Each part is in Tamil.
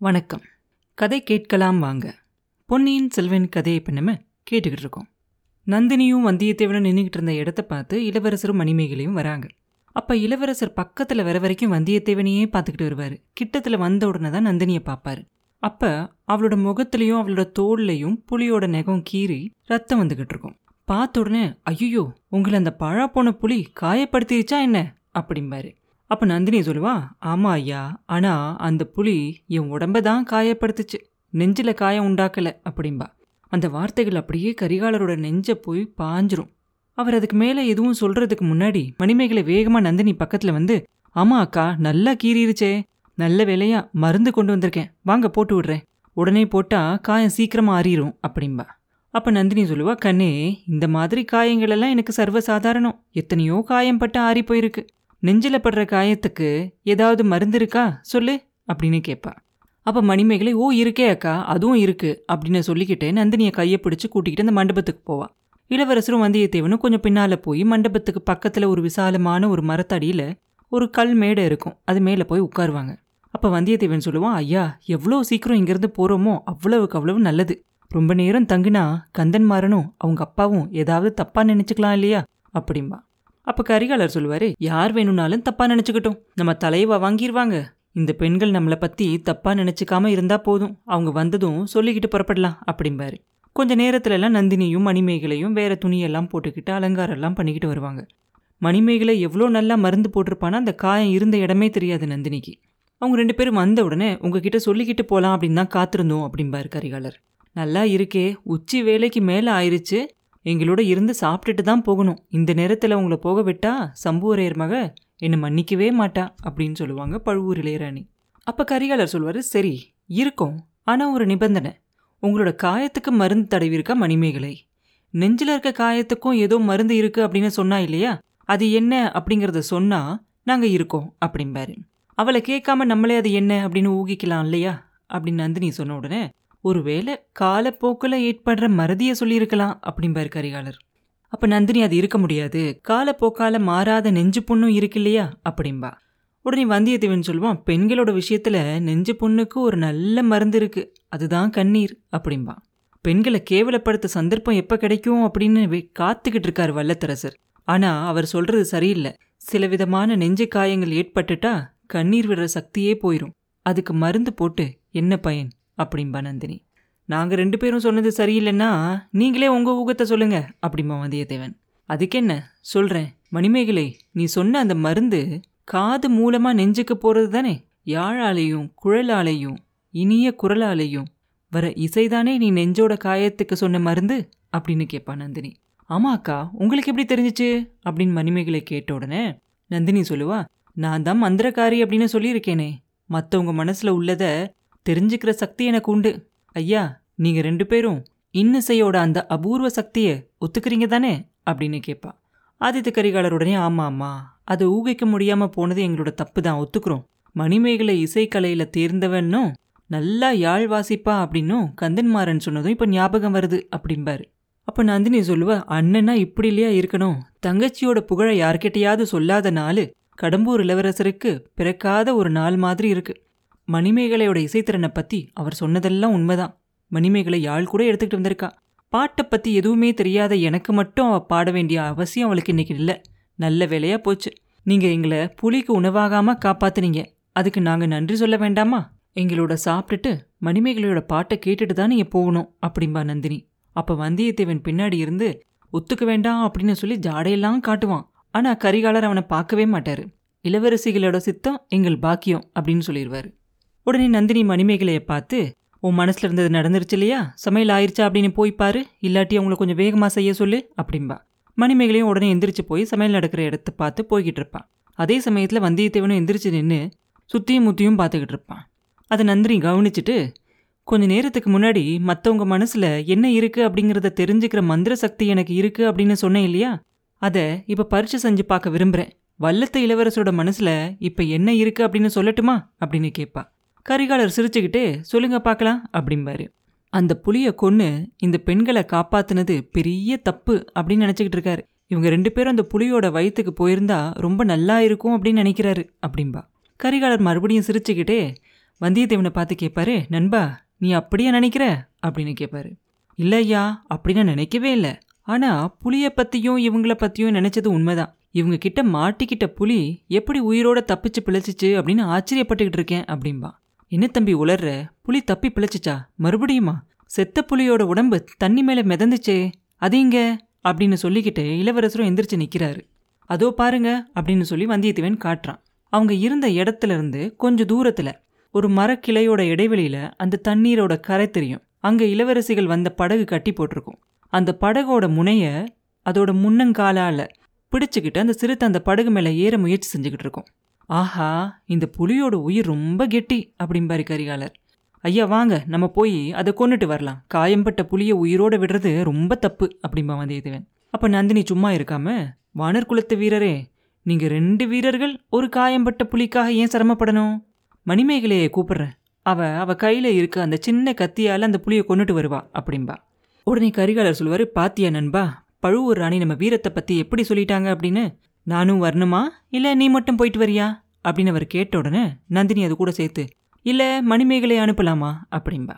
வணக்கம். கதை கேட்கலாம் வாங்க. பொன்னியின் செல்வன் கதையை இப்போ நம்ம கேட்டுக்கிட்டு இருக்கோம். நந்தினியும் வந்தியத்தேவனும் நின்றுக்கிட்டு இருந்த இடத்த பார்த்து இளவரசரும் மணிமேகலையும் வராங்க. அப்போ இளவரசர் பக்கத்தில் வர வரைக்கும் வந்தியத்தேவனையே பார்த்துக்கிட்டு வருவார். கிட்டத்தில் வந்த உடனே தான் நந்தினியை பார்ப்பார். அப்போ அவளோட முகத்துலேயும் அவளோட தோல்லையும் புலியோட நெகம் கீறி ரத்தம் வந்துக்கிட்டு இருக்கும். பார்த்த உடனே ஐயோ உங்களை அந்த பழா போன புலி காயப்படுத்திருச்சா என்ன? அப்படிம்பாரு. அப்போ நந்தினி சொல்லுவா ஆமா ஐயா ஆனால் அந்த புலி என் உடம்ப தான் காயப்படுத்துச்சு. நெஞ்சில் காயம் உண்டாக்கல அப்படிம்பா. அந்த வார்த்தைகள் அப்படியே கரிகாலரோட நெஞ்சை போய் பாஞ்சிரும். அவர் அதுக்கு மேலே எதுவும் சொல்கிறதுக்கு முன்னாடி மணிமேகலை வேகமாக நந்தினி பக்கத்தில் வந்து ஆமா அக்கா நல்லா கீறிருச்சே. நல்ல வேலையா மருந்து கொண்டு வந்திருக்கேன். வாங்க போட்டு விடுறேன். உடனே போட்டால் காயம் சீக்கிரமாக ஆறிடும் அப்படிம்பா. அப்போ நந்தினி சொல்லுவா கண்ணே இந்த மாதிரி காயங்கள் எல்லாம் எனக்கு சர்வசாதாரணம். எத்தனையோ காயம் பட்டு ஆறி போயிருக்கு. நெஞ்சில படுற காயத்துக்கு ஏதாவது மருந்து இருக்கா? சொல்லு அப்படின்னு கேட்பா அப்ப மணிமேகலை ஓ இருக்கே அக்கா அதுவும் இருக்கு அப்படின்னு சொல்லிக்கிட்டு நந்தினியை கையை பிடிச்சு கூட்டிக்கிட்டு அந்த மண்டபத்துக்கு போவா. இளவரசரும் வந்தியத்தேவனும் கொஞ்சம் பின்னால போய் மண்டபத்துக்கு பக்கத்துல ஒரு விசாலமான ஒரு மரத்தடியில ஒரு கல் மேடை இருக்கும். அது மேல போய் உட்காருவாங்க. அப்ப வந்தியத்தேவன் சொல்லுவான் ஐயா எவ்வளோ சீக்கிரம் இங்கிருந்து போறோமோ அவ்வளவுக்கு அவ்வளவு நல்லது. ரொம்ப நேரம் தங்குனா கந்தன்மாரனும் அவங்க அப்பாவும் ஏதாவது தப்பா நினைச்சுக்கலாம் இல்லையா? அப்படிம்பா. அப்ப கரிகாலர் சொல்லுவாரு யார் வேணும்னாலும் தப்பா நினைச்சுக்கிட்டோம். நம்ம தலைவா வாங்கிடுவாங்க இந்த பெண்கள் நம்மளை பத்தி தப்பா நினைச்சுக்காம இருந்தா போதும். அவங்க வந்ததும் சொல்லிக்கிட்டு புறப்படலாம் அப்படிம்பாரு. கொஞ்ச நேரத்துல எல்லாம் நந்தினியும் மணிமேகலையும் வேற துணியெல்லாம் போட்டுக்கிட்டு அலங்காரம் எல்லாம் பண்ணிக்கிட்டு வருவாங்க. மணிமேகலை எவ்வளோ நல்லா மருந்து போட்டிருப்பானா அந்த காயம் இருந்த இடமே தெரியாது நந்தினிக்கு. அவங்க ரெண்டு பேரும் வந்த உடனே உங்ககிட்ட சொல்லிக்கிட்டு போகலாம் அப்படின்னு தான் காத்திருந்தோம் அப்படிம்பாரு கரிகாலர். நல்லா இருக்கே உச்சி வேலைக்கு மேலே ஆயிருச்சு. எங்களோட இருந்து சாப்பிட்டுட்டு தான் போகணும். இந்த நேரத்தில் உங்களை போக விட்டா சம்புவரையர் மக என்னை மன்னிக்கவே மாட்டா அப்படின்னு சொல்லுவாங்க பழுவூர் இளையராணி. அப்போ கரிகாலர் சொல்வார் சரி இருக்கும். ஆனால் ஒரு நிபந்தனை. உங்களோட காயத்துக்கு மருந்து தடவிருக்கா மணிமேகலை? நெஞ்சில் இருக்க காயத்துக்கும் ஏதோ மருந்து இருக்கு அப்படின்னு சொன்னா இல்லையா? அது என்ன அப்படிங்கிறத சொன்னால் நாங்கள் இருக்கோம் அப்படிம்பாரு. அவளை கேட்காம நம்மளே அது என்ன அப்படின்னு ஊகிக்கலாம் இல்லையா? அப்படின்னு நந்தினி சொன்ன உடனே ஒருவேளை காலப்போக்கில் ஏற்படுற மறதியை சொல்லியிருக்கலாம் அப்படிம்பாரு கரிகாலர். அப்ப நந்தினி அது இருக்க முடியாது. காலப்போக்கால மாறாத நெஞ்சு புண்ணும் இருக்கு இல்லையா அப்படிம்பா உடனே வந்தியத்தேவன் சொல்லுவான் பெண்களோட விஷயத்துல நெஞ்சு புண்ணுக்கு ஒரு நல்ல மருந்து இருக்கு. அதுதான் கண்ணீர் அப்படிம்பா பெண்களை கேவலப்படுத்த சந்தர்ப்பம் எப்ப கிடைக்கும் அப்படின்னு காத்துக்கிட்டு இருக்காரு வல்லத்தரசர். ஆனா அவர் சொல்றது சரியில்லை. சில விதமான நெஞ்சு காயங்கள் ஏற்பட்டுட்டா கண்ணீர் விடுற சக்தியே போயிரும். அதுக்கு மருந்து போட்டு என்ன பயன்? அப்படிம்பா நந்தினி. நாங்கள் ரெண்டு பேரும் சொன்னது சரியில்லைன்னா நீங்களே உங்கள் ஊகத்தை சொல்லுங்க அப்படிம்பா வந்தியத்தேவன். அதுக்கு என்ன மணிமேகலை நீ சொன்ன அந்த மருந்து காது மூலமாக நெஞ்சுக்கு போகிறது தானே? யாழாலையும் குழலாலேயும் இனிய குரலாலையும். வர இசைதானே நீ நெஞ்சோட காயத்துக்கு சொன்ன மருந்து? அப்படின்னு கேட்பா நந்தினி. ஆமாக்கா உங்களுக்கு எப்படி தெரிஞ்சுச்சு? அப்படின்னு மணிமேகலை கேட்ட உடனே நந்தினி சொல்லுவா நான் தான் மந்திரக்காரி அப்படின்னு சொல்லியிருக்கேனே. மற்றவங்க மனசில் உள்ளதை தெரிஞ்சுக்கிற சக்தி எனக்கு உண்டு. ஐயா நீங்க ரெண்டு பேரும் இன்னிசையோட அந்த அபூர்வ சக்தியை ஒத்துக்கிறீங்க தானே? அப்படின்னு கேட்பா ஆதித்த கரிகாலருடனே ஆமா ஆமா. அதை ஊகிக்க முடியாம போனது எங்களோட தப்பு தான். ஒத்துக்கிறோம். மணிமேகலை இசைக்கலையில தேர்ந்தவன்னும் நல்லா யாழ் வாசிப்பா அப்படின்னும் கந்தன்மாறன் சொன்னதும் இப்ப ஞாபகம் வருது அப்படிம்பாரு. அப்ப நந்தினி சொல்லுவ அண்ணனா இப்படி இல்லையா இருக்கணும்? தங்கச்சியோட புகழை யார்கிட்டையாவது சொல்லாத நாள் கடம்பூர் இளவரசருக்கு பிறக்காத ஒரு நாள் மாதிரி இருக்கு. மணிமேகலையோட இசைத்திறனை பத்தி அவர் சொன்னதெல்லாம் உண்மைதான். மணிமேகலை யாழ் கூட எடுத்துக்கிட்டு வந்திருக்கா. பாட்டை பத்தி எதுவுமே தெரியாத எனக்கு மட்டும் அவ பாட வேண்டிய அவசியம் அவளுக்கு இன்னைக்கு இல்லை. நல்ல வேலையா போச்சு. நீங்க எங்களை புலிக்கு உணவாகாம காப்பாத்துனீங்க. அதுக்கு நாங்க நன்றி சொல்ல வேண்டாமா? எங்களோட சாப்பிட்டுட்டு மணிமேகலையோட பாட்டை கேட்டுட்டு தான் நீங்க போகணும் அப்படிம்பா நந்தினி. அப்ப வந்தியத்தேவன் பின்னாடி இருந்து ஒத்துக்க வேண்டாம் அப்படின்னு சொல்லி ஜாடையெல்லாம் காட்டுவான். ஆனா கரிகாலர் அவனை பார்க்கவே மாட்டாரு. இளவரசிகளோட சித்தம் எங்கள் பாக்கியம் அப்படின்னு சொல்லிடுவாரு உடனே நந்தினி மணிமேகலையை பார்த்து உன் மனசில் இருந்தது நடந்துருச்சு இல்லையா? சமையல் ஆயிடுச்சா அப்படின்னு போய் பாரு. இல்லாட்டி அவங்கள கொஞ்சம் வேகமாக செய்ய சொல்லு அப்படிம்பா. மணிமேகலையும் உடனே எந்திரிச்சு போய் சமையல் நடக்கிற இடத்த பார்த்து போய்கிட்டு இருப்பான் அதே சமயத்தில் வந்தியத்தேவனும் எந்திரிச்சு நின்று சுத்தியும் முத்தியும் பார்த்துக்கிட்டு இருப்பான். அதை நந்தினி கவனிச்சுட்டு கொஞ்ச நேரத்துக்கு முன்னாடி மற்றவங்க மனசில் என்ன இருக்குது அப்படிங்கிறத தெரிஞ்சுக்கிற மந்திர சக்தி எனக்கு இருக்கு அப்படின்னு சொன்னேன் இல்லையா? அதை இப்போ பரிச்சு செஞ்சு பார்க்க விரும்புகிறேன் வல்லத்த இளவரசரோட மனசில் இப்போ என்ன இருக்குது அப்படின்னு சொல்லட்டுமா? அப்படின்னு கேட்பா கரிகாலர் சிரிச்சுக்கிட்டே சொல்லுங்க பார்க்கலாம் அப்படிம்பாரு. அந்த புலியை கொன்று இந்த பெண்களை காப்பாத்துனது பெரிய தப்பு அப்படின்னு நினச்சிக்கிட்டு இருக்காரு. இவங்க ரெண்டு பேரும் அந்த புலியோட வயிற்றுக்கு போயிருந்தா ரொம்ப நல்லா இருக்கும் அப்படின்னு நினைக்கிறாரு அப்படிம்பா. கரிகாலர் மறுபடியும் சிரிச்சுக்கிட்டே வந்தியத்தேவனை பார்த்து கேட்பாரு நண்பா நீ அப்படியே நினைக்கிற? அப்படின்னு கேட்பாரு இல்லை ஐயா அப்படி நான் நினைக்கவே இல்லை. ஆனால் புலியை பற்றியும் இவங்கள பற்றியும் நினைச்சது உண்மைதான். இவங்க கிட்ட மாட்டிக்கிட்ட புலி எப்படி உயிரோட தப்பிச்சு பிழைச்சிச்சு அப்படின்னு ஆச்சரியப்பட்டுக்கிட்டு இருக்கேன் அப்படின்பா என்ன தம்பி உளர்ற? புலி தப்பி பிழைச்சிச்சா? மறுபடியுமா? செத்த புலியோட உடம்பு தண்ணி மேல மிதந்துச்சே அது இங்க அப்படின்னு சொல்லிக்கிட்டு இளவரசரும் எந்திரிச்சு நிக்கிறாரு. அதோ பாருங்க அப்படின்னு சொல்லி வந்தியத்தேவன் காட்டுறான். அவங்க இருந்த இடத்துல இருந்து கொஞ்சம் தூரத்துல ஒரு மரக்கிளையோட இடைவெளியில அந்த தண்ணீரோட கரை தெரியும். அங்க இளவரசிகள் வந்த படகு கட்டி போட்டிருக்கும். அந்த படகோட முனைய அதோட முன்னங்காலால பிடிச்சிக்கிட்டு அந்த சிறுத்தை அந்த படகு மேலே ஏற முயற்சி செஞ்சுக்கிட்டு இருக்கும். ஆஹா இந்த புலியோட உயிர் ரொம்ப கெட்டி அப்படிம்பாரு கரிகாலர். ஐயா வாங்க நம்ம போய் அதை கொண்டுட்டு வரலாம். காயம்பட்ட புலியை உயிரோடு விடுறது ரொம்ப தப்பு அப்படிம்பா வந்தியத்தேவன். அப்போ நந்தினி சும்மா இருக்காம வானர் குலத்து வீரரே நீங்கள் ரெண்டு வீரர்கள் ஒரு காயம்பட்ட புலிக்காக ஏன் சிரமப்படணும்? மணிமேகலையை கூப்பிடுறேன். அவ அவ கையில் இருக்க அந்த சின்ன கத்தியால் அந்த புலியை கொண்டுட்டு வருவா அப்படிம்பா. உடனே கரிகாலர் சொல்லுவார் பாத்தியா நண்பா பழுவூர் ராணி நம்ம வீரத்தை பற்றி எப்படி சொல்லிட்டாங்க அப்படின்னு? நானும் வரணுமா? இல்லை நீ மட்டும் போயிட்டு வரியா? அப்படின்னு அவர் கேட்ட உடனே நந்தினி அது கூட சேர்த்து இல்லை மணிமேகலையை அனுப்பலாமா? அப்படிம்பா.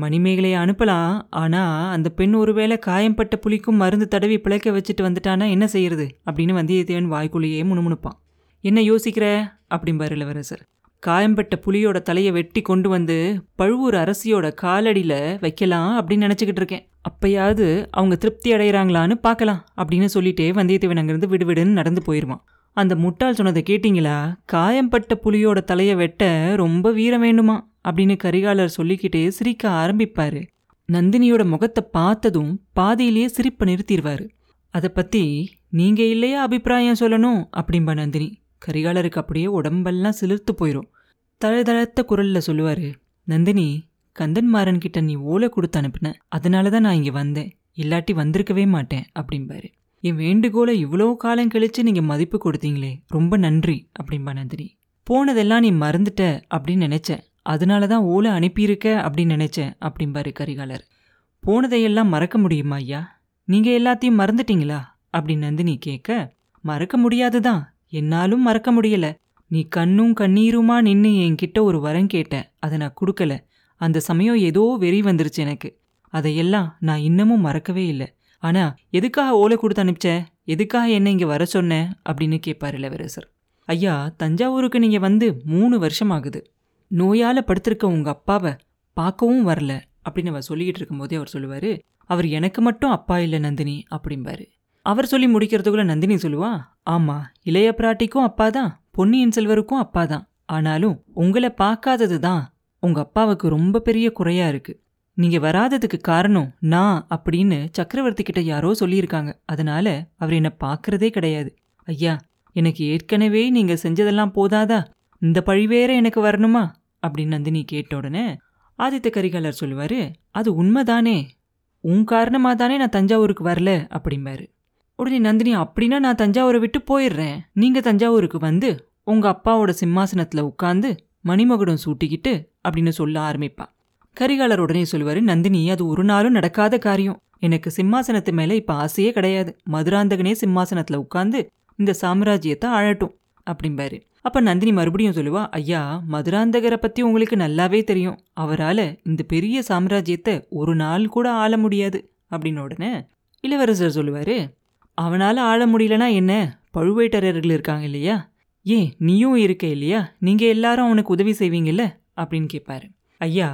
மணிமேகலையை அனுப்பலாம். ஆனால் அந்த பெண் ஒருவேளை காயம்பட்ட புலிக்கும் மருந்து தடவி பிழைக்க வச்சுட்டு வந்துட்டானா என்ன செய்யறது? அப்படின்னு வந்தியத்தேவன் வாய்க்குள்ளேயே முணுமுணுப்பான். என்ன யோசிக்கிற? அப்படிம்பார் இளவரசர். காயம்பட்ட புலியோட தலையை வெட்டி கொண்டு வந்து பழுவூர் அரசியோட காலடியில வைக்கலாம் அப்படின்னு நினச்சிக்கிட்டு இருக்கேன். அப்பயாவது அவங்க திருப்தி அடைகிறாங்களான்னு பார்க்கலாம் அப்படின்னு சொல்லிட்டே வந்தியத்தேவன் அங்கேருந்து விடுவிடுன்னு நடந்து போயிடுவான் அந்த முட்டாள் சொன்னதை கேட்டிங்களா? காயம்பட்ட புலியோட தலையை வெட்ட ரொம்ப வீரம் வேண்டுமா? அப்படின்னு கரிகாலர் சொல்லிக்கிட்டே சிரிக்க ஆரம்பிப்பாரு. நந்தினியோட முகத்தை பார்த்ததும் பாதியிலேயே சிரிப்பை நிறுத்திடுவாரு. அதை பத்தி நீங்க இல்லையா அபிப்பிராயம் சொல்லணும்? அப்படிம்பா நந்தினி. கரிகாலருக்கு அப்படியே உடம்பெல்லாம் சிலிர்த்து போயிடும் தழதழத்த குரல்ல சொல்லுவாரு நந்தினி கந்தன்மாறன் கிட்ட நீ ஓலை கொடுத்து அனுப்பின. அதனால தான் நான் இங்கே வந்தேன். இல்லாட்டி வந்திருக்கவே மாட்டேன் அப்படிம்பாரு. என் வேண்டுகோளை இவ்வளோ காலம் கழிச்சு நீங்கள் மதிப்பு கொடுத்தீங்களே ரொம்ப நன்றி அப்படிம்பா நந்தினி. போனதெல்லாம் நீ மறந்துட்ட அப்படின்னு நினைச்சேன். அதனால தான் ஓலை அனுப்பியிருக்க அப்படின்னு நினைச்சேன் அப்படிம்பாரு கரிகாலர். போனதையெல்லாம் மறக்க முடியுமா ஐயா? நீங்கள் எல்லாத்தையும் மறந்துட்டீங்களா? அப்படின்னு நந்தினி கேட்க மறக்க முடியாதுதான். என்னாலும் மறக்க முடியல. நீ கண்ணும் கண்ணீருமா நின்று என்கிட்ட ஒரு வரம் கேட்ட. அதை நான் கொடுக்கல. அந்த சமயம் ஏதோ வெறி வந்துருச்சு எனக்கு. அதையெல்லாம் நான் இன்னமும் மறக்கவே இல்லை. ஆனா எதுக்காக ஓலை கொடுத்து அனுப்பிச்ச? எதுக்காக என்ன இங்கே வர சொன்ன? அப்படின்னு கேட்பார் இளவரசர் ஐயா தஞ்சாவூருக்கு நீங்கள் வந்து மூணு வருஷம் ஆகுது நோயால் படுத்திருக்க உங்கள் அப்பாவை பார்க்கவும் வரல. அப்படின்னு அவர் சொல்லிக்கிட்டு இருக்கும்போதே அவர் சொல்லுவார் அவர் எனக்கு மட்டும் அப்பா இல்லை நந்தினி அப்படிம்பாரு. அவர் சொல்லி முடிக்கிறதுக்குள்ள நந்தினி சொல்லுவா ஆமா இளைய பிராட்டிக்கும் அப்பா தான் பொன்னியின் செல்வருக்கும் அப்பா தான் ஆனாலும் உங்களை பார்க்காதது தான். உங்க அப்பாவுக்கு ரொம்ப பெரிய குறையா இருக்கு. நீங்க வராததுக்கு காரணம் நான் அப்படின்னு சக்கரவர்த்தி கிட்ட யாரோ சொல்லியிருக்காங்க. அதனால அவர் என்ன பார்க்கறதே கிடையாது. ஐயா எனக்கு ஏற்கனவே நீங்க செஞ்சதெல்லாம் போதாதா? இந்த பழி வேற எனக்கு வரணுமா? அப்படின்னு நந்தினி கேட்ட உடனே ஆதித்த கரிகாலர் சொல்லுவாரு அது உண்மைதானே? உன் காரணமா தானே நான் தஞ்சாவூருக்கு வரல? அப்படிம்பாரு. உடனே நந்தினி அப்படின்னா நான் தஞ்சாவூரை விட்டு போயிடுறேன். நீங்கள் தஞ்சாவூருக்கு வந்து உங்கள் அப்பாவோட சிம்மாசனத்தில் உட்காந்து மணிமகுடம் சூட்டிக்கிட்டு அப்படின்னு சொல்ல ஆரம்பிப்பா. கரிகாலர் உடனே சொல்லுவார் நந்தினி அது ஒரு நாளும் நடக்காத காரியம். எனக்கு சிம்மாசனத்து மேலே இப்போ ஆசையே கிடையாது. மதுராந்தகனே சிம்மாசனத்தில் உட்காந்து இந்த சாம்ராஜ்யத்தை ஆழட்டும் அப்படிம்பாரு. அப்போ நந்தினி மறுபடியும் சொல்லுவா ஐயா மதுராந்தகரை பற்றி உங்களுக்கு நல்லாவே தெரியும். அவரால் இந்த பெரிய சாம்ராஜ்யத்தை ஒரு நாள் கூட ஆள முடியாது அப்படின்னு உடனே இளவரசர் சொல்லுவாரு அவனால் ஆள முடியலனா என்ன? பழுவேட்டரர்கள் இருக்காங்க இல்லையா? ஏன் நீயும் இருக்க இல்லையா? நீங்கள் எல்லாரும் அவனுக்கு உதவி செய்வீங்கல்ல? அப்படின்னு கேட்பாரு ஐயா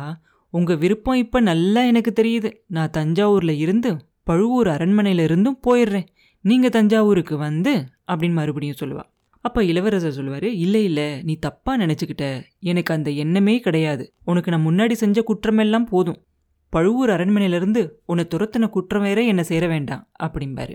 உங்க விருப்பம் இப்போ நல்லா எனக்கு தெரியுது. நான் தஞ்சாவூரில் இருந்து பழுவூர் அரண்மனையில இருந்தும் போயிடுறேன். நீங்கள் தஞ்சாவூருக்கு வந்து அப்படின்னு மறுபடியும் சொல்லுவா. அப்போ இளவரசர் சொல்லுவாரு இல்லை இல்லை நீ தப்பாக நினச்சிக்கிட்ட. எனக்கு அந்த எண்ணமே கிடையாது. உனக்கு நான் முன்னாடி செஞ்ச குற்றமெல்லாம் போதும். பழுவூர் அரண்மனையில இருந்து உன்னை துரத்தின குற்றம் வேற என்ன சேர வேண்டாம் அப்படிம்பாரு.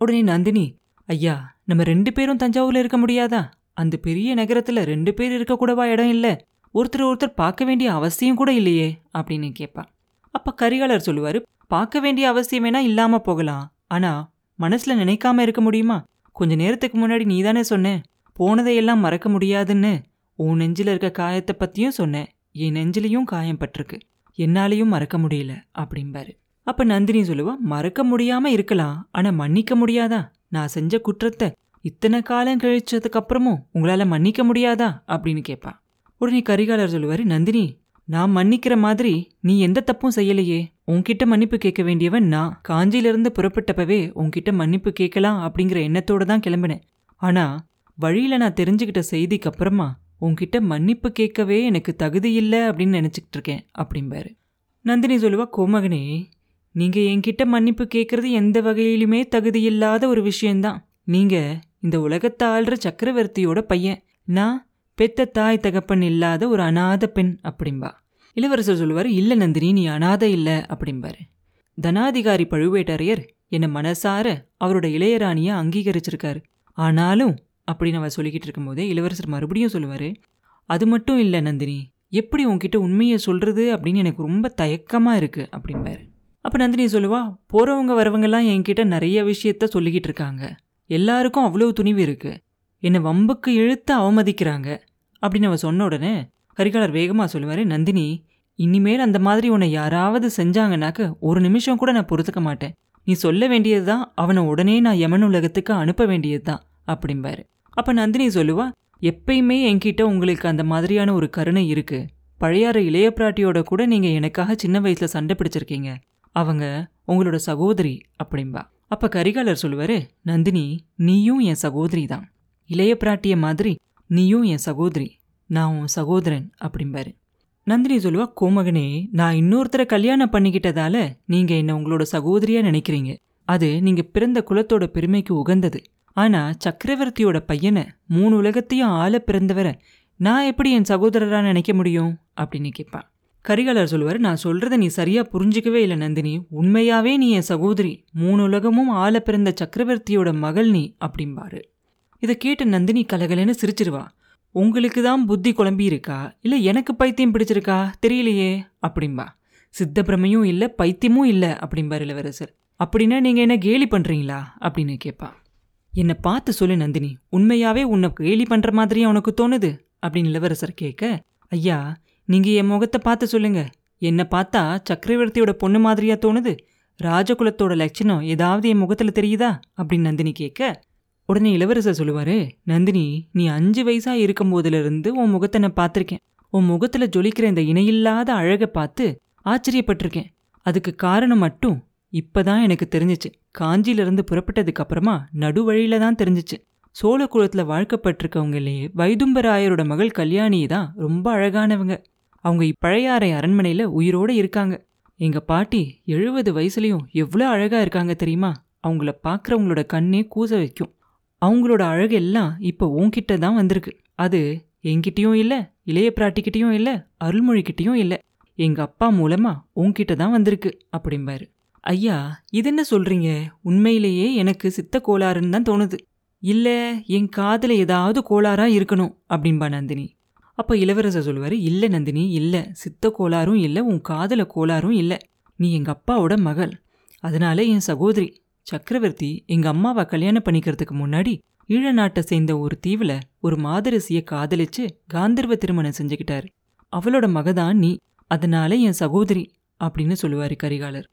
உடனே நந்தினி ஐயா நம்ம ரெண்டு பேரும் தஞ்சாவூர்ல இருக்க முடியாதா? அந்த பெரிய நகரத்துல ரெண்டு பேர் இருக்கக்கூடவா இடம் இல்ல? ஒருத்தர் ஒருத்தர் பார்க்க வேண்டிய அவசியம் கூட இல்லையே அப்படின்னு கேட்பா அப்ப கரிகாலர் சொல்லுவாரு பார்க்க வேண்டிய அவசியம் வேணா இல்லாம போகலாம். ஆனா மனசுல நினைக்காம இருக்க முடியுமா? கொஞ்ச நேரத்துக்கு முன்னாடி நீதானே சொன்ன போனதையெல்லாம் மறக்க முடியாதுன்னு உன் நெஞ்சில இருக்க காயத்தை பத்தியும் சொன்னேன் என் நெஞ்சிலையும் காயம் பட்டிருக்கு. என்னாலையும் மறக்க முடியல அப்படிம்பாரு. அப்ப நந்தினி சொல்லுவா மறக்க முடியாம இருக்கலாம். ஆனா மன்னிக்க முடியாதா? நான் செஞ்ச குற்றத்தை இத்தனை காலம் கழிச்சதுக்கு அப்புறமும் உங்களால மன்னிக்க முடியாதா? அப்படின்னு கேட்பா உடனே கரிகாலர் சொல்லுவாரு நந்தினி நான் மன்னிக்கிற மாதிரி நீ எந்த தப்பும் செய்யலையே. உன்கிட்ட மன்னிப்பு கேட்க வேண்டியவன் நான். காஞ்சியிலிருந்து புறப்பட்டப்பவே உன்கிட்ட மன்னிப்பு கேட்கலாம் அப்படிங்கிற எண்ணத்தோட தான் கிளம்பினேன். ஆனா வழியில நான் தெரிஞ்சுக்கிட்ட செய்திக்கு அப்புறமா உன்கிட்ட மன்னிப்பு கேட்கவே எனக்கு தகுதி இல்லை அப்படின்னு நினச்சிக்கிட்டு இருக்கேன் அப்படிம்பாரு. நந்தினி சொல்லுவா கோமகனே நீங்க என்கிட்ட மன்னிப்பு கேட்கறது எந்த வகையிலுமே தகுதியில்லாத ஒரு விஷயம்தான். நீங்க இந்த உலகத்தை ஆள்ற சக்கரவர்த்தியோட பையன். நான் பெத்த தாய் தகப்பன் இல்லாத ஒரு அநாத பெண் அப்படிம்பா. இளவரசர் சொல்லுவார் இல்லை நந்தினி நீ அநாத இல்லை அப்படிம்பாரு. தனாதிகாரி பழுவேட்டரையர் என்னை மனசார அவரோட இளையராணியை அங்கீகரிச்சிருக்காரு. ஆனாலும் அப்படின்னு அவ சொல்லிக்கிட்டு இருக்கும்போதே இளவரசர் மறுபடியும் சொல்லுவார் அது மட்டும் இல்லை நந்தினி எப்படி உன்கிட்ட உண்மையை சொல்கிறது அப்படின்னு எனக்கு ரொம்ப தயக்கமாக இருக்கு அப்படிம்பாரு. அப்ப நந்தினி சொல்லுவா போறவங்க வரவங்கெல்லாம் என்கிட்ட நிறைய விஷயத்த சொல்லிக்கிட்டு இருக்காங்க. எல்லாருக்கும் அவ்வளவு துணிவு இருக்கு. என்னை வம்புக்கு இழுத்து அவமதிக்கிறாங்க. அப்படின்னு அவ சொன்ன உடனே கரிகாலர் வேகமா சொல்லுவாரு நந்தினி இனிமேல் அந்த மாதிரி உன்னை யாராவது செஞ்சாங்கனாக்க ஒரு நிமிஷம் கூட நான் பொறுத்துக்க மாட்டேன். நீ சொல்ல வேண்டியது தான் அவனை உடனே நான் யமன் உலகத்துக்கு அனுப்ப வேண்டியது தான் அப்படிம்பாரு. அப்ப நந்தினி சொல்லுவா எப்பயுமே என்கிட்ட உங்களுக்கு அந்த மாதிரியான ஒரு கருணை இருக்கு. பழையாற இளைய பிராட்டியோட கூட நீங்கள் எனக்காக சின்ன வயசுல சண்டை பிடிச்சிருக்கீங்க. அவங்க உங்களோட சகோதரி அப்படிம்பா. அப்ப கரிகாலர் சொல்லுவாரு நந்தினி நீயும் என் சகோதரி தான் இளைய பிராட்டிய மாதிரி நீயும் என் சகோதரி. நான் உன் சகோதரன் அப்படிம்பாரு. நந்தினி சொல்லுவா கோமகனே நான் இன்னொருத்தரை கல்யாணம் பண்ணிக்கிட்டதால நீங்கள் என்ன உங்களோட சகோதரியாக நினைக்கிறீங்க. அது நீங்கள் பிறந்த குலத்தோட பெருமைக்கு உகந்தது. ஆனால் சக்கரவர்த்தியோட பையனை மூணு உலகத்தையும் ஆள பிறந்தவரை நான் எப்படி என் சகோதரராக நினைக்க முடியும்? அப்படின்னு கேட்பான் கரிகாலர் சொல்லுவார் நான் சொல்கிறத நீ சரியா புரிஞ்சுக்கவே இல்லை நந்தினி. உண்மையாவே நீ என் சகோதரி. மூணு உலகமும் ஆள பிறந்த சக்கரவர்த்தியோட மகள் நீ அப்படிம்பாரு. இதை கேட்ட நந்தினி கலகலன்னு சிரிச்சிருவா. உங்களுக்கு தான் புத்தி குழம்பி இருக்கா? இல்லை எனக்கு பைத்தியம் பிடிச்சிருக்கா? தெரியலையே அப்படிம்பா. சித்தப்பிரமையும் இல்லை பைத்தியமும் இல்லை அப்படிம்பார் இளவரசர். அப்படின்னா நீங்கள் என்ன கேலி பண்ணுறீங்களா அப்படின்னு கேட்பா. என்னை பார்த்து சொல்லு நந்தினி. உண்மையாவே உன்னை கேலி பண்ணுற மாதிரியே உனக்கு தோணுது? அப்படின்னு இளவரசர் கேட்க ஐயா நீங்க என் முகத்தை பார்த்து சொல்லுங்க. என்னை பார்த்தா சக்கரவர்த்தியோட பொண்ணு மாதிரியா தோணுது. ராஜகுலத்தோட லட்சணம் ஏதாவது என் முகத்துல தெரியுதா? அப்படின்னு நந்தினி கேட்க உடனே இளவரசர் சொல்லுவாரு நந்தினி நீ அஞ்சு வயசா இருக்கும் போதிலிருந்து உன் முகத்தை நான் பார்த்துருக்கேன். உன் முகத்துல ஜொலிக்கிற இந்த இணையில்லாத அழகை பார்த்து ஆச்சரியப்பட்டிருக்கேன். அதுக்கு காரணம் மட்டும் இப்பதான் எனக்கு தெரிஞ்சிச்சு. காஞ்சியிலிருந்து புறப்பட்டதுக்கு அப்புறமா நடுவழியில தான் தெரிஞ்சிச்சு. சோழ குலத்துல வாழ்க்கப்பட்டிருக்கவங்களே வைதும்பராயரோட மகள் கல்யாணி தான் ரொம்ப அழகானவங்க. அவங்க இப்பழையாறை அரண்மனையில் உயிரோட இருக்காங்க. எங்கள் பாட்டி எழுபது வயசுலேயும் எவ்வளோ அழகாக இருக்காங்க தெரியுமா? அவங்கள பார்க்குறவங்களோட கண்ணே கூச வைக்கும். அவங்களோட அழகு எல்லாம் இப்போ உன்கிட்ட தான் வந்திருக்கு. அது என்கிட்டயும் இல்லை இளைய பிராட்டிக்கிட்டேயும் இல்லை அருள்மொழிக்கிட்டயும் இல்லை. எங்கள் அப்பா மூலமாக உன்கிட்ட தான் வந்திருக்கு அப்படிம்பாரு. ஐயா இது என்ன சொல்கிறீங்க உண்மையிலேயே எனக்கு சித்த கோளாறுன்னு தான் தோணுது. இல்லை என் காதில் ஏதாவது கோளாறாக இருக்கணும் அப்படின்பா நந்தினி. அப்போ இளவரசர் சொல்லுவார் இல்லை நந்தினி இல்லை. சித்த கோளாறும் இல்லை உன் காதல கோளாறும் இல்லை. நீ எங்கள் அப்பாவோட மகள். அதனால என் சகோதரி சக்கரவர்த்தி எங்கள் அம்மாவை கல்யாணம் பண்ணிக்கிறதுக்கு முன்னாடி ஈழ நாட்டை சேர்ந்த ஒரு தீவில் ஒரு மாதரசியை காதலிச்சு காந்தர்வ திருமணம் செஞ்சுக்கிட்டார். அவளோட மகதான் நீ. அதனால என் சகோதரி அப்படின்னு சொல்லுவாரு கரிகாலர்.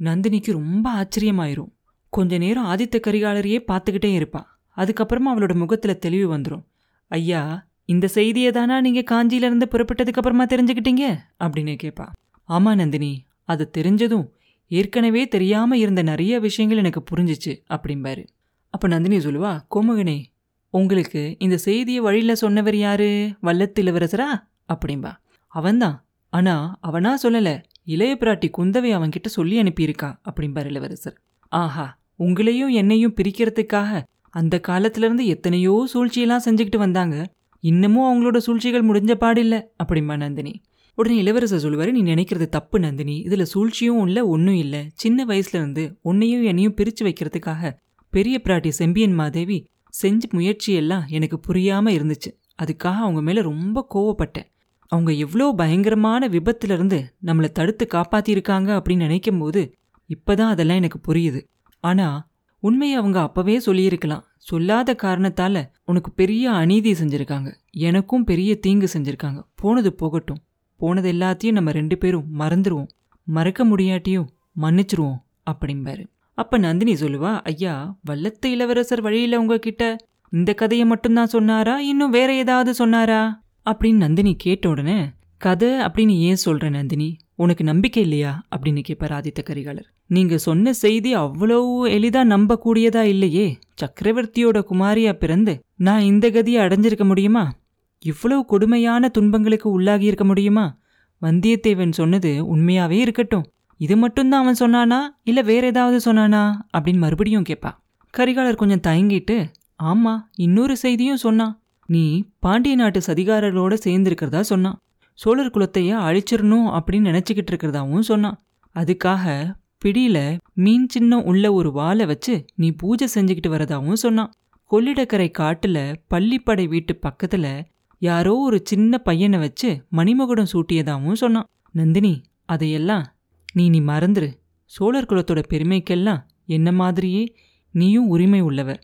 நந்தினிக்கு ரொம்ப ஆச்சரியமாயிரும். கொஞ்ச நேரம் ஆதித்த கரிகாலரையே பார்த்துக்கிட்டே இருப்பா. அதுக்கப்புறமா அவளோட முகத்தில் தெளிவு வந்துடும் ஐயா இந்த செய்தியை தானா நீங்க காஞ்சியிலேருந்து புறப்பட்டதுக்கு அப்புறமா தெரிஞ்சுக்கிட்டீங்க? அப்படின்னு கேட்பா ஆமா நந்தினி. அது தெரிஞ்சதும் ஏற்கனவே தெரியாம இருந்த நிறைய விஷயங்கள் எனக்கு புரிஞ்சிச்சு அப்படிம்பாரு. அப்ப நந்தினி சொல்லுவா கோமகனே உங்களுக்கு இந்த செய்தியை வழியில சொன்னவர் யாரு? வல்லத்து இளவரசரா? அப்படிம்பா. அவன்தான். ஆனா அவனா சொல்லல. இளைய பிராட்டி குந்தவை அவன்கிட்ட சொல்லி அனுப்பியிருக்கா அப்படிம்பார் இளவரசர். ஆஹா உங்களையும் என்னையும் பிரிக்கிறதுக்காக அந்த காலத்துல இருந்து எத்தனையோ சூழ்ச்சியெல்லாம் செஞ்சுக்கிட்டு வந்தாங்க. இன்னமும் அவங்களோட சூழ்ச்சிகள் முடிஞ்ச பாடில்லை. அப்படிம்பா நந்தினி. உடனே இளவரசர் சொல்லுவார் நீ நினைக்கிறது தப்பு நந்தினி. இதில் சூழ்ச்சியும் இல்லை ஒன்றும் இல்லை. சின்ன வயசுல இருந்து உன்னையும் என்னையும் பிரித்து வைக்கிறதுக்காக பெரிய பிராட்டி செம்பியன் மாதேவி செஞ்ச முயற்சியெல்லாம் எனக்கு புரியாமல் இருந்துச்சு. அதுக்காக அவங்க மேலே ரொம்ப கோவப்பட்டேன். அவங்க எவ்வளோ பயங்கரமான விபத்துலேருந்து நம்மளை தடுத்து காப்பாற்றியிருக்காங்க அப்படின்னு நினைக்கும் போது இப்பதான் அதெல்லாம் எனக்கு புரியுது. ஆனால் உண்மையை அவங்க அப்பவே சொல்லியிருக்கலாம். சொல்லாத காரணத்தால உனக்கு பெரிய அநீதி செஞ்சிருக்காங்க. எனக்கும் பெரிய தீங்கு செஞ்சிருக்காங்க. போனது போகட்டும். போனது எல்லாத்தையும் நம்ம ரெண்டு பேரும் மறந்துருவோம். மறக்க முடியாட்டியும் மன்னிச்சிருவோம் அப்படிம்பாரு. அப்ப நந்தினி சொல்லுவா ஐயா வல்லத்து இளவரசர் வழியில உங்ககிட்ட இந்த கதையை மட்டும்தான் சொன்னாரா? இன்னும் வேற ஏதாவது சொன்னாரா? அப்படின்னு நந்தினி கேட்ட உடனே கதை அப்படின்னு ஏன் சொல்ற நந்தினி? உனக்கு நம்பிக்கை இல்லையா? அப்படின்னு கேட்பார் ஆதித்த கரிகாலர். நீங்க சொன்ன செய்தி அவ்வளவு எளிதா நம்பக்கூடியதா இல்லையே? சக்கரவர்த்தியோட குமாரியா பிறந்து நான் இந்த கதியை அடைஞ்சிருக்க முடியுமா? இவ்வளவு கொடுமையான துன்பங்களுக்கு உள்ளாகி இருக்க முடியுமா? வந்தியத்தேவன் சொன்னது உண்மையாவே இருக்கட்டும். இது மட்டும்தான் அவன் சொன்னானா? இல்ல வேற ஏதாவது சொன்னானா? அப்படின்னு மறுபடியும் கேட்பா கரிகாலர் கொஞ்சம் தயங்கிட்டு ஆமா இன்னொரு செய்தியும் சொன்னான். நீ பாண்டிய நாட்டு சதிகாரர்களோட சேர்ந்திருக்கிறதா சொன்னான். சோழர் குலத்தையே அழிச்சிடணும் அப்படின்னு நினச்சிக்கிட்டு இருக்கிறதாவும் சொன்னான். அதுக்காக பிடியில மீன் சின்னம் உள்ள ஒரு வாழை வச்சு நீ பூஜை செஞ்சுக்கிட்டு வரதாவும் சொன்னான். கொள்ளிடக்கரை காட்டுல பள்ளிப்படை வீட்டு பக்கத்துல யாரோ ஒரு சின்ன பையனை வச்சு மணிமகுடம் சூட்டியதாவும் சொன்னான். நந்தினி அதையெல்லாம் நீ நீ மறந்துரு. சோழர் குலத்தோட பெருமைக்கெல்லாம் என்ன மாதிரியே நீயும் உரிமை உள்ளவ.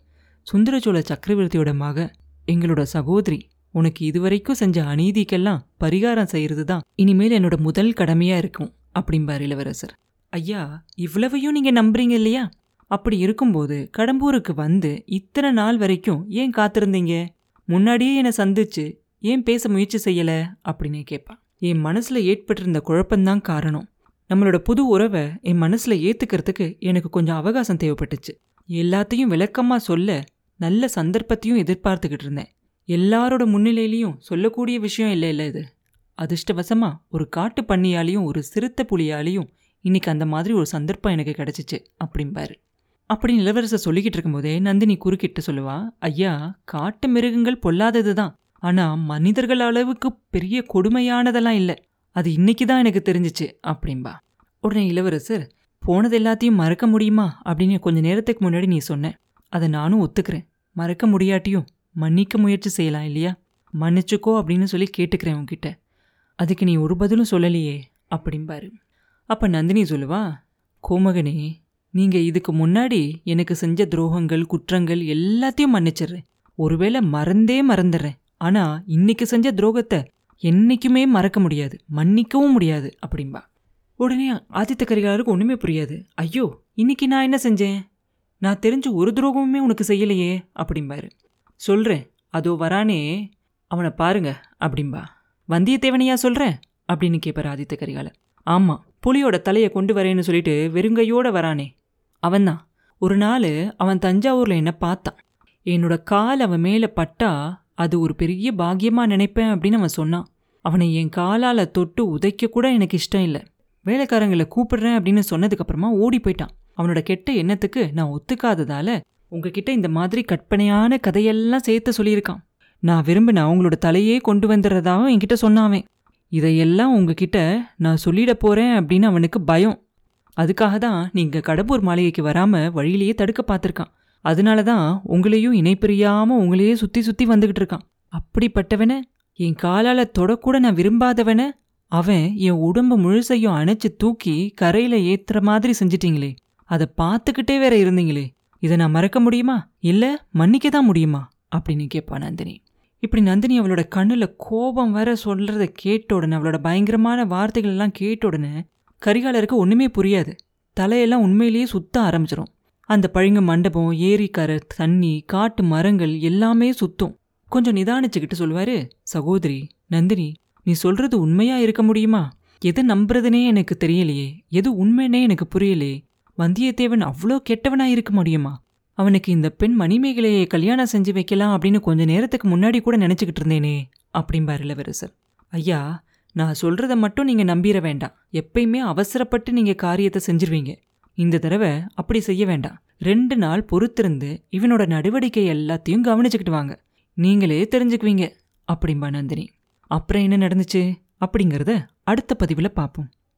சுந்தரச்சோழ சக்கரவர்த்தியோட மக எங்களோட சகோதரி. உனக்கு இதுவரைக்கும் செஞ்ச அநீதிக்கெல்லாம் பரிகாரம் செய்யறது தான் இனிமேல் என்னோட முதல் கடமையா இருக்கும் அப்படிம்பார் இளவரசர். ஐயா இவ்வளவையும் நீங்க நம்புறீங்க இல்லையா? அப்படி இருக்கும்போது கடம்பூருக்கு வந்து இத்தனை நாள் வரைக்கும் ஏன் காத்திருந்தீங்க? முன்னாடியே என்னை சந்திச்சு ஏன் பேச முயற்சி செய்யல? அப்படின்னு கேட்பான். என் மனசுல ஏற்பட்டிருந்த குழப்பம்தான் காரணம். நம்மளோட புது உறவை என் மனசில் ஏற்றுக்கிறதுக்கு எனக்கு கொஞ்சம் அவகாசம் தேவைப்பட்டுச்சு. எல்லாத்தையும் விளக்கமாக சொல்ல நல்ல சந்தர்ப்பத்தையும் எதிர்பார்த்துக்கிட்டு இருந்தேன். எல்லாரோட முன்னிலையிலையும் சொல்லக்கூடிய விஷயம் இல்லை இல்லை இது. அதிர்ஷ்டவசமா ஒரு காட்டு பண்ணியாலையும் ஒரு சிறுத்தை புலியாலையும் இன்னைக்கு அந்த மாதிரி ஒரு சந்தர்ப்பம் எனக்கு கிடச்சிச்சு அப்படிம்பாரு. அப்படின்னு இளவரசர் சொல்லிக்கிட்டு இருக்கும்போதே நந்தினி குறுக்கிட்டு சொல்லுவா ஐயா காட்டு மிருகங்கள் பொல்லாதது தான் ஆனா மனிதர்கள் அளவுக்கு பெரிய கொடுமையானதெல்லாம் இல்லை. அது இன்னைக்கு தான் எனக்கு தெரிஞ்சிச்சு அப்படின்பா உடனே இளவரசர் போனது எல்லாத்தையும் மறக்க முடியுமா? அப்படின்னு கொஞ்ச நேரத்துக்கு முன்னாடி நீ சொன்ன. அதை நானும் ஒத்துக்கிறேன். மறக்க முடியாட்டியும் மன்னிக்க முயற்சி செய்யலாம் இல்லையா? மன்னிச்சுக்கோ அப்படின்னு சொல்லி கேட்டுக்கிறேன் உன்கிட்ட. அதுக்கு நீ ஒரு பதிலும் சொல்லலையே அப்படிம்பாரு அப்போ நந்தினி சொல்லுவா கோமகனே நீங்கள் இதுக்கு முன்னாடி எனக்கு செஞ்ச துரோகங்கள் குற்றங்கள் எல்லாத்தையும் மன்னிச்சிடுறேன் ஒருவேளை மறந்தே மறந்துடுறேன் ஆனால் இன்னைக்கு செஞ்ச துரோகத்தை என்றைக்குமே மறக்க முடியாது. மன்னிக்கவும் முடியாது அப்படிம்பா உடனே ஆதித்த கரிகாலருக்கு ஒன்றுமே புரியாது. ஐயோ இன்னைக்கு நான் என்ன செஞ்சேன்? நான் தெரிஞ்சு ஒரு துரோகமுமே உனக்கு செய்யலையே அப்படிம்பாரு சொல்கிறேன் அதோ வரானே அவனை பாருங்க அப்படிம்பா. வந்தியத்தேவனையா சொல்கிறேன் அப்படின்னு கேட்பார் ஆதித்த கரிகாலர். ஆமாம் புலியோட தலையை கொண்டு வரேன்னு சொல்லிட்டு வெறுங்கையோட வரானே. அவன்தான். ஒரு நாள் அவன் தஞ்சாவூரில் என்ன பார்த்தான். என்னோட கால் அவன் மேலே பட்டா அது ஒரு பெரிய பாக்கியமாக நினைப்பேன் அப்படின்னு அவன் சொன்னான். அவனை என் காலால் தொட்டு உதைக்க கூட எனக்கு இஷ்டம் இல்லை. வேலைக்காரங்களை கூப்பிடுறேன் அப்படின்னு சொன்னதுக்கப்புறமா ஓடி போயிட்டான். அவனோட கெட்ட எண்ணத்துக்கு நான் ஒத்துக்காததால உங்ககிட்ட இந்த மாதிரி கற்பனையான கதையெல்லாம் சேர்த்து சொல்லியிருக்கான். நான் விரும்பின அவங்களோட தலையே கொண்டு வந்துடுறதாவும் என்கிட்ட சொன்னாவேன் இதையெல்லாம் உங்ககிட்ட நான் சொல்லிட போறேன் அப்படின்னு அவனுக்கு பயம். அதுக்காக தான் நீங்க கடம்பூர் மாளிகைக்கு வராம வழியிலேயே தடுக்க பார்த்துருக்கான். அதனால தான் உங்களையும் இணைப்பிரியாம உங்களையே சுத்தி சுத்தி வந்துகிட்டு இருக்கான். அப்படிப்பட்டவன என் காலால் தொடக்கூட நான் விரும்பாதவன அவன் என் உடம்பு முழுசையும் அணைச்சு தூக்கி கரையில ஏத்துற மாதிரி செஞ்சிட்டீங்களே. அதை பார்த்துக்கிட்டே வேற இருந்தீங்களே. இதை நான் மறக்க முடியுமா? இல்லை மன்னிக்க தான் முடியுமா? அப்படின்னு கேட்பா நந்தினி. இப்படி நந்தினி அவளோட கண்ணுல கோபம் வர சொல்கிறத கேட்ட உடனே அவளோட பயங்கரமான வார்த்தைகள் எல்லாம் கேட்ட உடனே கரிகாலருக்கு ஒன்றுமே புரியாது. தலையெல்லாம் உண்மையிலேயே சுத்த ஆரம்பிச்சிடும் அந்த பழுங்க மண்டபம் ஏரிக்கரை தண்ணி காட்டு மரங்கள் எல்லாமே சுத்தும். கொஞ்சம் நிதானிச்சுக்கிட்டு சொல்வாரு சகோதரி நந்தினி நீ சொல்றது உண்மையா இருக்க முடியுமா? எதை நம்புறதுனே எனக்கு தெரியலையே. எது உண்மைன்னே எனக்கு புரியலையே. வந்தியத்தேவன் அவ்வளோ கெட்டவனா இருக்க முடியுமா? அவனுக்கு இந்த பெண் மணிமேகலையை கல்யாணம் செஞ்சு வைக்கலாம் அப்படின்னு கொஞ்ச நேரத்துக்கு முன்னாடி கூட நினச்சிக்கிட்டு இருந்தேனே அப்படிம்பார் இளவரசர். ஐயா நான் சொல்கிறத மட்டும் நீங்கள் நம்பிட வேண்டாம். எப்பயுமே அவசரப்பட்டு நீங்கள் காரியத்தை செஞ்சிருவீங்க. இந்த தடவை அப்படி செய்ய வேண்டாம். ரெண்டு நாள் பொறுத்திருந்து இவனோட நடவடிக்கை எல்லாத்தையும் கவனிச்சுக்கிட்டு வாங்க. நீங்களே தெரிஞ்சுக்குவீங்க அப்படிம்பா நந்தினி. அப்புறம் என்ன நடந்துச்சு? அப்படிங்கிறத அடுத்த பதிவில் பார்ப்போம்